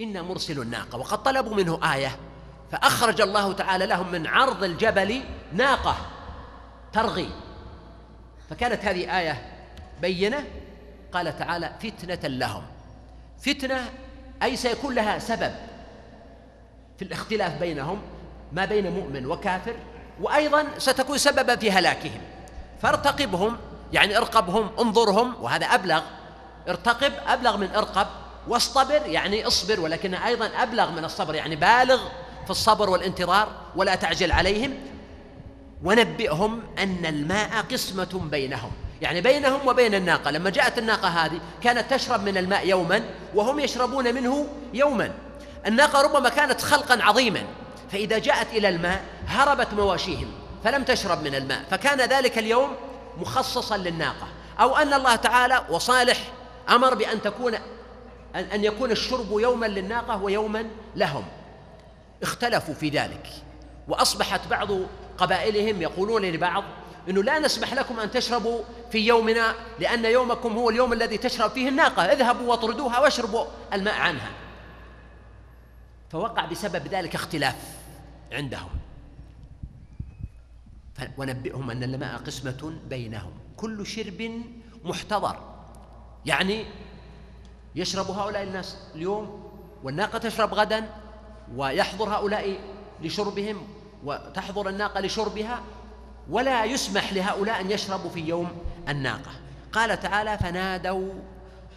إنا مرسل الناقة. وقد طلبوا منه آية. فأخرج الله تعالى لهم من عرض الجبل ناقة ترغي فكانت هذه آية بينة. قال تعالى فتنة لهم. فتنة أي سيكون لها سبب في الاختلاف بينهم ما بين مؤمن وكافر. وأيضا ستكون سببا في هلاكهم. فارتقبهم يعني ارقبهم انظرهم. وهذا أبلغ. ارتقب أبلغ من ارقب. واصطبر يعني اصبر ولكن أيضا أبلغ من الصبر يعني بالغ في الصبر والانتظار ولا تعجل عليهم. ونبئهم أن الماء قسمة بينهم يعني بينهم وبين الناقة. لما جاءت الناقة هذه كانت تشرب من الماء يوما وهم يشربون منه يوما. الناقة ربما كانت خلقا عظيما فإذا جاءت إلى الماء هربت مواشيهم فلم تشرب من الماء. فكان ذلك اليوم مخصصا للناقة. أو أن الله تعالى وصالح أمر بأن تكون أن يكون الشرب يوما للناقة ويوما لهم. اختلفوا في ذلك وأصبحت بعض قبائلهم يقولون لبعض إنه لا نسمح لكم أن تشربوا في يومنا لأن يومكم هو اليوم الذي تشرب فيه الناقة. اذهبوا واطردوها واشربوا الماء عنها. فوقع بسبب ذلك اختلاف عندهم. ونبئهم أن الماء قسمة بينهم. كل شرب محتضر. يعني يشرب هؤلاء الناس اليوم والناقة تشرب غدا ويحضر هؤلاء لشربهم وتحضر الناقة لشربها ولا يسمح لهؤلاء أن يشربوا في يوم الناقة. قال تعالى فنادوا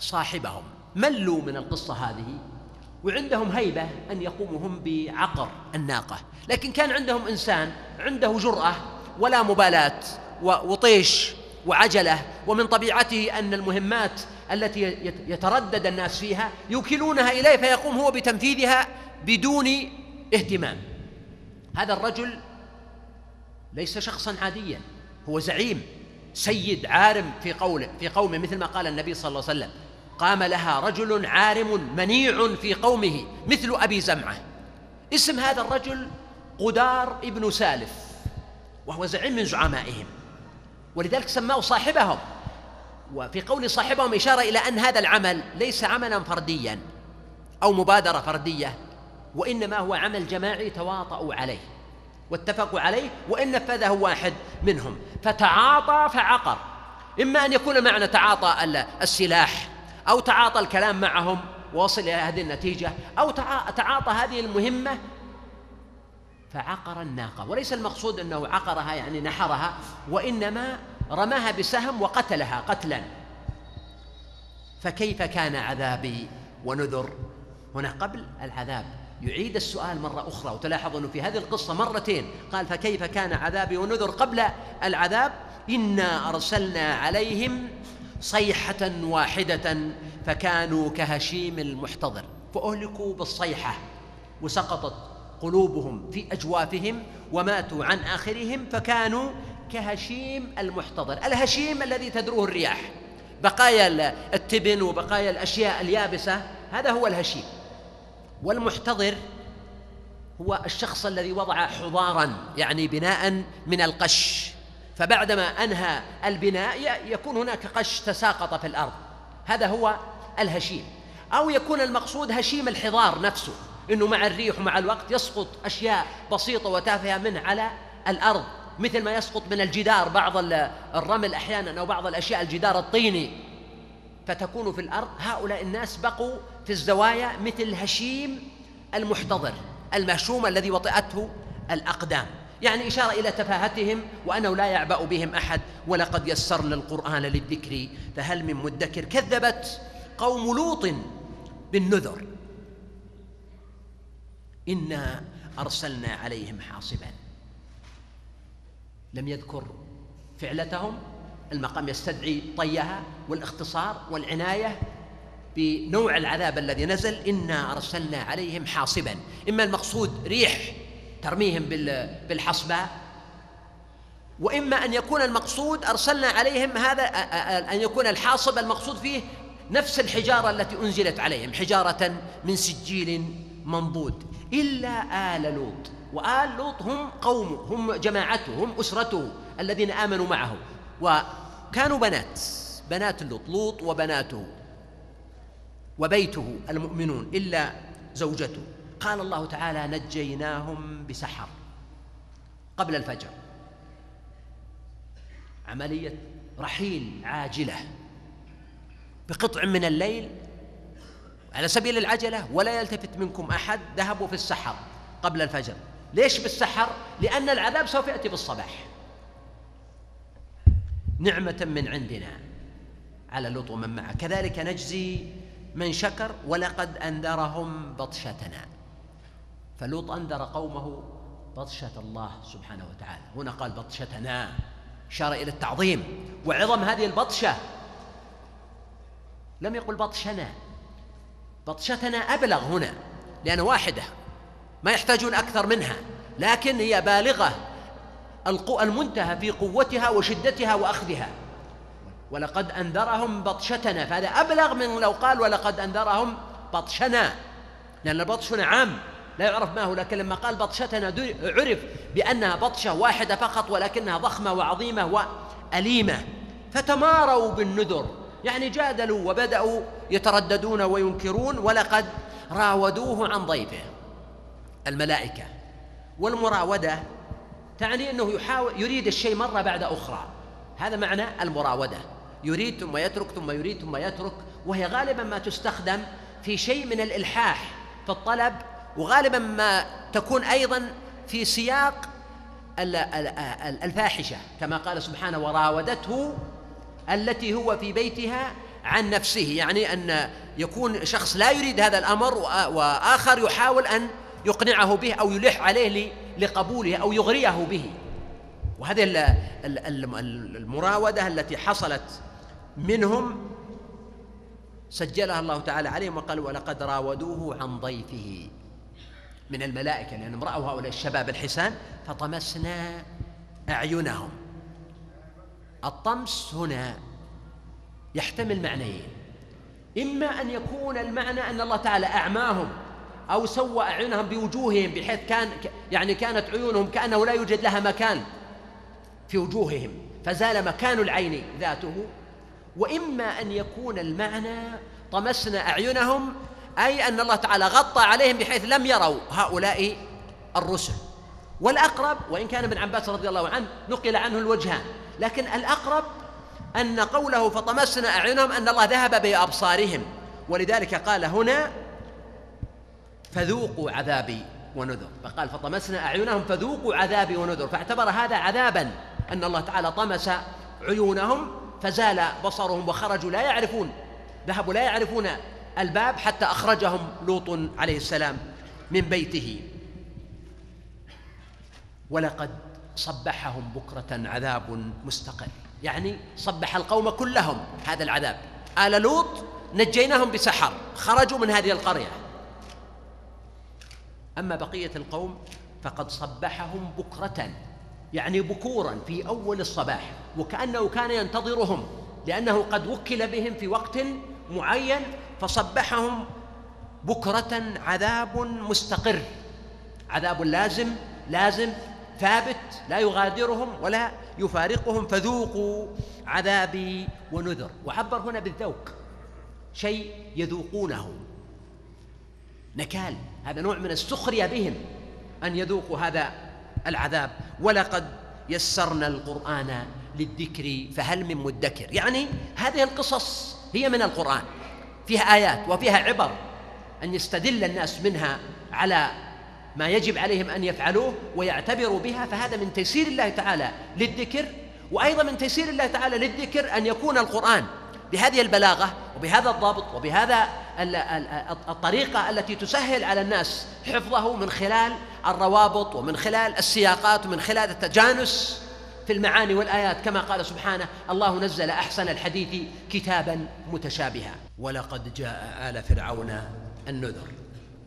صاحبهم. ملوا من القصة هذه وعندهم هيبة أن يقوموا هم بعقر الناقة. لكن كان عندهم إنسان عنده جرأة ولا مبالاة وطيش وعجلة ومن طبيعته أن المهمات التي يتردد الناس فيها يوكلونها إليه فيقوم هو بتنفيذها بدون اهتمام. هذا الرجل ليس شخصا عاديا هو زعيم سيد عارم في قوله في قومه مثل ما قال النبي صلى الله عليه وسلم قام لها رجل عارم منيع في قومه مثل أبي زمعة. اسم هذا الرجل قدار ابن سالف وهو زعيم من زعمائهم ولذلك سماه صاحبهم. وفي قول صاحبهم إشارة إلى أن هذا العمل ليس عملا فرديا أو مبادرة فردية وإنما هو عمل جماعي تواطؤوا عليه واتفقوا عليه وإن نفذه واحد منهم. فتعاطى فعقر. إما أن يكون معنى تعاطى السلاح أو تعاطى الكلام معهم ووصل إلى هذه النتيجة أو تعاطى هذه المهمة فعقر الناقة. وليس المقصود أنه عقرها يعني نحرها وإنما رماها بسهم وقتلها قتلا. فكيف كان عذابي ونذر؟ هنا قبل العذاب يعيد السؤال مرة أخرى وتلاحظ أنه في هذه القصة مرتين. قال فكيف كان عذابي ونذر قبل العذاب؟ إنا أرسلنا عليهم صيحة واحدة فكانوا كهشيم المحتضر. فأهلكوا بالصيحة وسقطت قلوبهم في أجوافهم وماتوا عن آخرهم فكانوا كهشيم المحتضر. الهشيم الذي تدروه الرياح. بقايا التبن وبقايا الأشياء اليابسة هذا هو الهشيم. والمحتضر هو الشخص الذي وضع حضارا يعني بناء من القش. فبعدما أنهى البناء يكون هناك قش تساقط في الأرض. هذا هو الهشيم. أو يكون المقصود هشيم الحضار نفسه إنه مع الريح ومع الوقت يسقط أشياء بسيطة وتافهة منه على الأرض. مثل ما يسقط من الجدار بعض الرمل أحيانا أو بعض الأشياء الجدار الطيني. فتكون في الأرض. هؤلاء الناس بقوا في الزوايا مثل هشيم المحتضر المهشوم الذي وطئته الأقدام. يعني إشارة إلى تفاهتهم وأنه لا يعبأ بهم أحد ولقد يسرنا القرآن للذكر فهل من مدكر؟ كذبت قوم لوط بالنذر. إنا أرسلنا عليهم حاصبا. لم يذكر فعلتهم المقام يستدعي طيها والاختصار والعناية بنوع العذاب الذي نزل إنا أرسلنا عليهم حاصبا. إما المقصود ريح ترميهم بالحصباء وإما أن يكون المقصود أرسلنا عليهم هذا أن يكون الحاصب المقصود فيه نفس الحجارة التي أنزلت عليهم حجارة من سجيل منضود. إلا آل لوط. وآل لوط هم قومه هم جماعته هم أسرته الذين آمنوا معه. وكانوا بنات بنات لوط لوط وبناته وبيته المؤمنون إلا زوجته. قال الله تعالى نجيناهم بسحر قبل الفجر. عملية رحيل عاجلة. بقطع من الليل على سبيل العجلة ولا يلتفت منكم أحد ذهبوا في السحر قبل الفجر. ليش بالسحر؟ لأن العذاب سوف يأتي بالصباح. نعمة من عندنا على لوط ومن معه. كذلك نجزي من شكر ولقد أنذرهم بطشتنا. فلوط أنذر قومه بطشة الله سبحانه وتعالى. هنا قال بطشتنا. إشارة إلى التعظيم. وعظم هذه البطشة. لم يقل بطشنا. بطشتنا أبلغ هنا لأن واحدة. ما يحتاجون أكثر منها لكن هي بالغة المنتهى في قوتها وشدتها وأخذها. ولقد أنذرهم بطشتنا فهذا أبلغ من لو قال ولقد أنذرهم بطشنا. لأن البطش هنا عام لا يعرف ما هو لكن لما قال بطشتنا عرف بأنها بطشة واحدة فقط ولكنها ضخمة وعظيمة وأليمة. فتماروا بالنذر يعني جادلوا وبدأوا يترددون وينكرون ولقد راودوه عن ضيفه. الملائكة والمراودة تعني أنه يحاول يريد الشيء مرة بعد أخرى. هذا معنى المراودة. يريد ثم يترك ثم يريد ثم يترك وهي غالبا ما تستخدم في شيء من الإلحاح في الطلب وغالبا ما تكون أيضا في سياق الفاحشة كما قال سبحانه وراودته التي هو في بيتها عن نفسه. يعني أن يكون شخص لا يريد هذا الأمر وآخر يحاول أن يقنعه به أو يلح عليه لقبوله أو يغريه به. وهذه المراودة التي حصلت منهم سجلها الله تعالى عليهم وقال ولقد راودوه عن ضيفه من الملائكة لأنهم رأوا هؤلاء الشباب الحسان فطمسنا أعينهم. الطمس هنا يحتمل معنيين. إما أن يكون المعنى أن الله تعالى أعماهم أو سوى أعينهم بوجوههم بحيث كان يعني كانت عيونهم كأنه لا يوجد لها مكان في وجوههم فزال مكان العين ذاته. وإما أن يكون المعنى طمسنا أعينهم أي أن الله تعالى غطى عليهم بحيث لم يروا هؤلاء الرسل. والأقرب وإن كان ابن عباس رضي الله عنه نقل عنه الوجهان لكن الأقرب أن قوله فطمسنا أعينهم أن الله ذهب بأبصارهم. ولذلك قال هنا فذوقوا عذابي ونذر. فقال فطمسنا أعينهم فذوقوا عذابي ونذر. فاعتبر هذا عذابا أن الله تعالى طمس عيونهم فزال بصرهم وخرجوا. لا يعرفون ذهبوا لا يعرفون الباب حتى أخرجهم لوط عليه السلام من بيته. ولقد صبحهم بكرة عذاب مستقر يعني صبح القوم كلهم هذا العذاب. آل لوط نجيناهم بسحر خرجوا من هذه القرية. أما بقية القوم فقد صبحهم بكرة يعني بكورا في أول الصباح وكأنه كان ينتظرهم لأنه قد وكل بهم في وقت معين فصبحهم بكرة عذاب مستقر عذاب لازم لازم ثابت لا يغادرهم ولا يفارقهم فذوقوا عذابي ونذر. وعبر هنا بالذوق شيء يذوقونه. نكال هذا نوع من السخرية بهم أن يذوقوا هذا العذاب. ولقد يسرنا القرآن للذكر فهل من مدكر؟ يعني هذه القصص هي من القرآن فيها آيات وفيها عبر أن يستدل الناس منها على ما يجب عليهم أن يفعلوه ويعتبروا بها فهذا من تيسير الله تعالى للذكر وأيضا من تيسير الله تعالى للذكر أن يكون القرآن بهذه البلاغة وبهذا الضبط وبهذا الطريقة التي تسهل على الناس حفظه من خلال الروابط ومن خلال السياقات ومن خلال التجانس في المعاني والآيات كما قال سبحانه الله نزل أحسن الحديث كتابا متشابها. ولقد جاء آل فرعون النذر.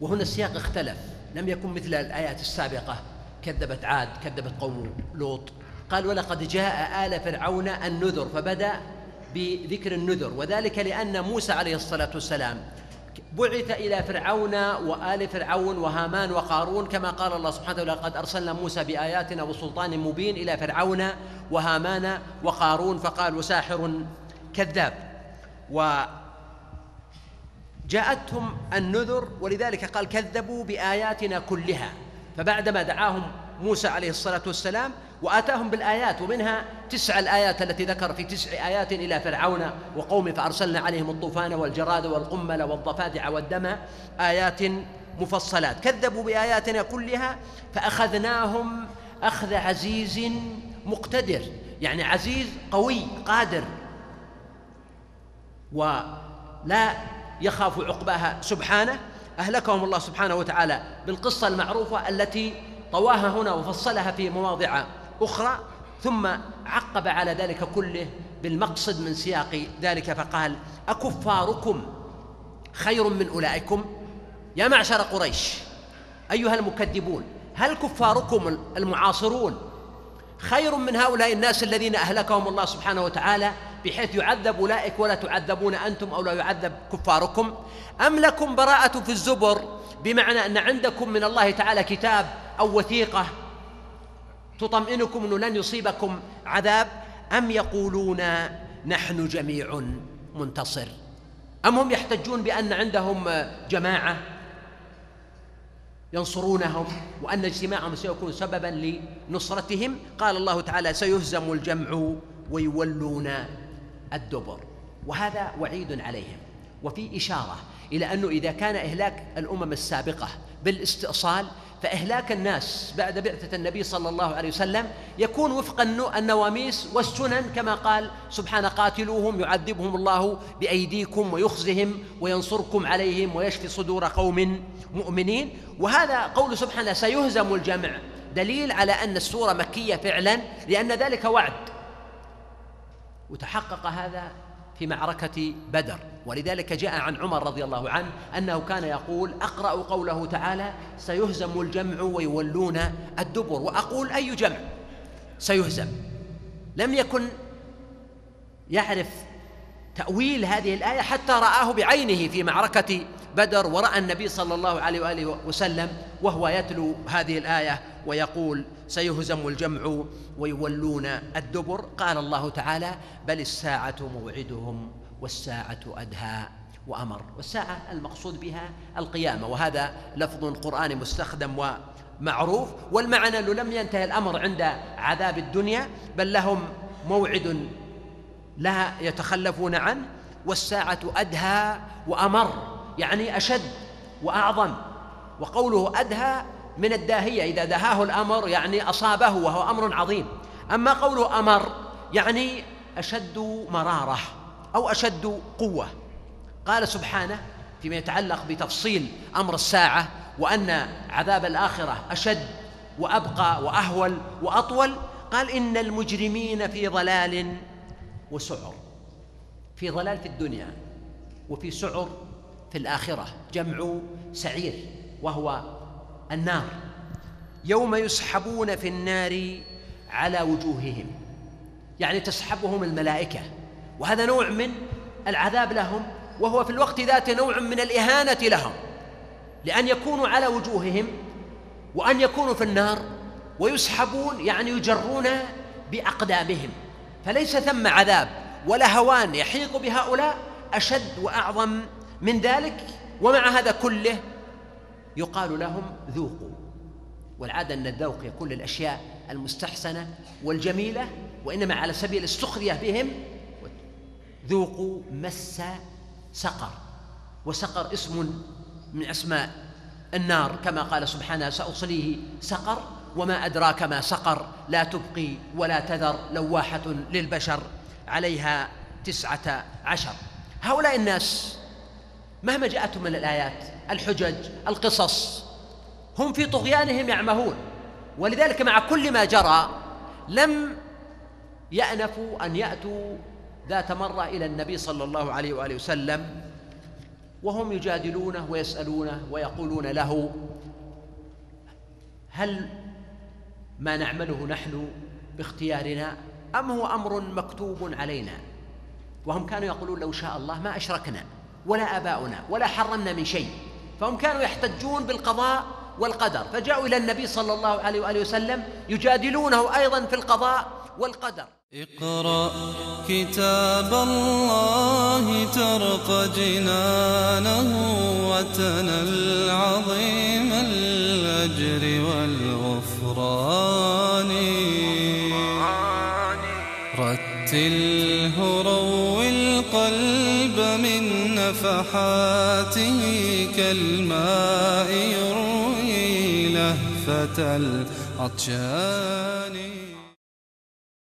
وهنا السياق اختلف. لم يكن مثل الآيات السابقة كذبت عاد كذبت قوم لوط. قال ولقد جاء آل فرعون النذر. فبدأ بذكر النذر وذلك لأن موسى عليه الصلاة والسلام بعث إلى فرعون وآل فرعون وهامان وقارون كما قال الله سبحانه وتعالى لقد أرسلنا موسى بآياتنا وسلطان مبين إلى فرعون وهامان وقارون. فقالوا ساحر كذاب. وجاءتهم النذر ولذلك قال كذبوا بآياتنا كلها. فبعدما دعاهم موسى عليه الصلاة والسلام وآتاهم بالآيات ومنها تسع الآيات التي ذكر في تسع آيات إلى فرعون وقومه فأرسلنا عليهم الطوفان والجراد والقمل والضفادع والدم آيات مفصلات. كذبوا بآياتنا كلها فأخذناهم أخذ عزيز مقتدر يعني عزيز قوي قادر ولا يخاف عقباها. سبحانه أهلكهم الله سبحانه وتعالى بالقصة المعروفة التي طواها هنا وفصلها في مواضع أخرى ثم عقب على ذلك كله بالمقصد من سياق ذلك فقال أكفاركم خير من أولئكم؟ يا معشر قريش أيها المكذبون هل كفاركم المعاصرون؟ خير من هؤلاء الناس الذين أهلكهم الله سبحانه وتعالى بحيث يعذب أولئك ولا تعذبون أنتم أو لا يعذب كفاركم؟ أم لكم براءة في الزبر بمعنى أن عندكم من الله تعالى كتاب أو وثيقة تطمئنكم أنه لن يصيبكم عذاب أم يقولون نحن جميع منتصر؟ أم هم يحتجون بأن عندهم جماعة ينصرونهم وأن اجتماعهم سيكون سببا لنصرتهم؟ قال الله تعالى سيهزم الجمع ويولون الدبر. وهذا وعيد عليهم. وفي إشارة إلى أنه إذا كان إهلاك الأمم السابقة بالاستئصال فإهلاك الناس بعد بعثة النبي صلى الله عليه وسلم يكون وفق النواميس والسنن كما قال سبحانه قاتلوهم يعذبهم الله بأيديكم ويخزهم وينصركم عليهم ويشفي صدور قوم مؤمنين. وهذا قول سبحانه سيهزم الجمع دليل على أن السورة مكية فعلا لأن ذلك وعد. وتحقق هذا في معركة بدر. ولذلك جاء عن عمر رضي الله عنه أنه كان يقول أقرأ قوله تعالى سيهزم الجمع ويولون الدبر. وأقول أي جمع؟ سيهزم. لم يكن يعرف تأويل هذه الآية حتى رآه بعينه في معركة بدر ورأى النبي صلى الله عليه وآله وسلم وهو يتلو هذه الآية ويقول سيهزم الجمع ويولون الدبر. قال الله تعالى بل الساعة موعدهم والساعة أدهى وأمر. والساعة المقصود بها القيامة وهذا لفظ قرآني مستخدم ومعروف. والمعنى أنه لم ينتهي الأمر عند عذاب الدنيا بل لهم موعد لا يتخلفون عنه والساعة أدهى وأمر. يعني أشد وأعظم وقوله أدهى من الداهية إذا دهاه الأمر يعني أصابه وهو أمر عظيم. أما قوله أمر يعني أشد مرارة أو أشد قوة. قال سبحانه فيما يتعلق بتفصيل أمر الساعة وأن عذاب الآخرة أشد وأبقى وأهول وأطول. قال إن المجرمين في ضلال وسعر في ضلال في الدنيا وفي سعر في الآخرة جمع سعير وهو النار. يوم يسحبون في النار على وجوههم يعني تسحبهم الملائكة. وهذا نوع من العذاب لهم وهو في الوقت ذاته نوع من الإهانة لهم. لأن يكونوا على وجوههم وأن يكونوا في النار ويسحبون يعني يجرون بأقدامهم. فليس ثم عذاب ولا هوان يحيق بهؤلاء أشد وأعظم من ذلك ومع هذا كله يقال لهم ذوقوا. والعادة أن الذوق يكون للأشياء المستحسنة والجميلة وإنما على سبيل السخرية بهم ذوقوا مس سقر. وسقر اسم من أسماء النار كما قال سبحانه سأصليه سقر وما أدراك ما سقر لا تبقي ولا تذر لواحة للبشر عليها تسعة عشر. هؤلاء الناس مهما جاءتهم من الآيات الحجج القصص هم في طغيانهم يعمهون. ولذلك مع كل ما جرى لم يأنفوا أن يأتوا ذات مرة إلى النبي صلى الله عليه وآله وسلم وهم يجادلونه ويسألونه ويقولون له هل ما نعمله نحن باختيارنا أم هو أمر مكتوب علينا؟ وهم كانوا يقولون لو شاء الله ما أشركنا. ولا آباؤنا ولا حرمنا من شيء. فهم كانوا يحتجون بالقضاء والقدر. فجاءوا إلى النبي صلى الله عليه وآله وسلم يجادلونه أيضا في القضاء والقدر. اقرأ كتاب الله ترق جنانه وتنل عظيم الأجر والغفران. نفحاته كالماء يروي لهفة العطشان.